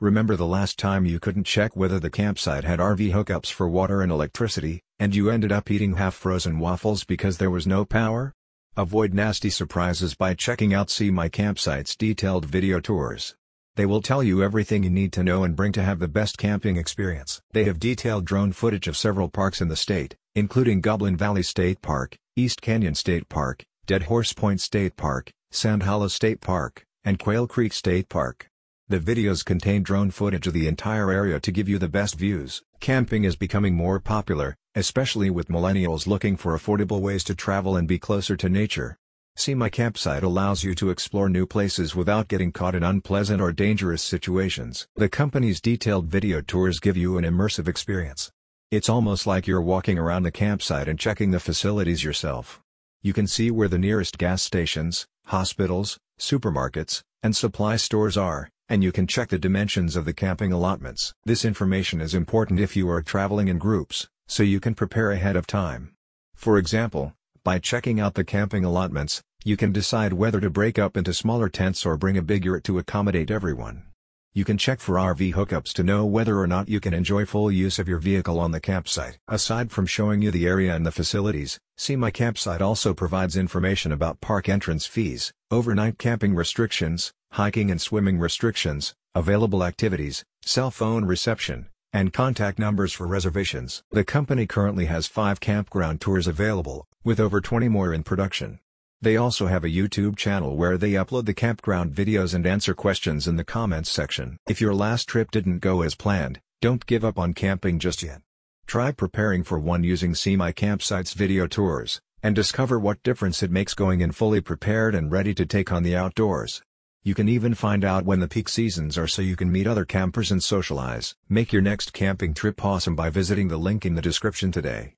Remember the last time you couldn't check whether the campsite had RV hookups for water and electricity, and you ended up eating half-frozen waffles because there was no power? Avoid nasty surprises by checking out See My Campsite's detailed video tours. They will tell you everything you need to know and bring to have the best camping experience. They have detailed drone footage of several parks in the state, including Goblin Valley State Park, East Canyon State Park, Dead Horse Point State Park, Sand Hollow State Park, and Quail Creek State Park. The videos contain drone footage of the entire area to give you the best views. Camping is becoming more popular, especially with millennials looking for affordable ways to travel and be closer to nature. See My Campsite allows you to explore new places without getting caught in unpleasant or dangerous situations. The company's detailed video tours give you an immersive experience. It's almost like you're walking around the campsite and checking the facilities yourself. You can see where the nearest gas stations, hospitals, supermarkets, and supply stores are, and you can check the dimensions of the camping allotments. This information is important if you are traveling in groups, so you can prepare ahead of time. For example, by checking out the camping allotments, you can decide whether to break up into smaller tents or bring a big yurt to accommodate everyone. You can check for RV hookups to know whether or not you can enjoy full use of your vehicle on the campsite. Aside from showing you the area and the facilities, See My Campsite also provides information about park entrance fees, overnight camping restrictions, hiking and swimming restrictions, available activities, cell phone reception, and contact numbers for reservations. The company currently has five campground tours available, with over 20 more in production. They also have a YouTube channel where they upload the campground videos and answer questions in the comments section. If your last trip didn't go as planned, don't give up on camping just yet. Try preparing for one using See My Campsite's video tours, and discover what difference it makes going in fully prepared and ready to take on the outdoors. You can even find out when the peak seasons are so you can meet other campers and socialize. Make your next camping trip awesome by visiting the link in the description today.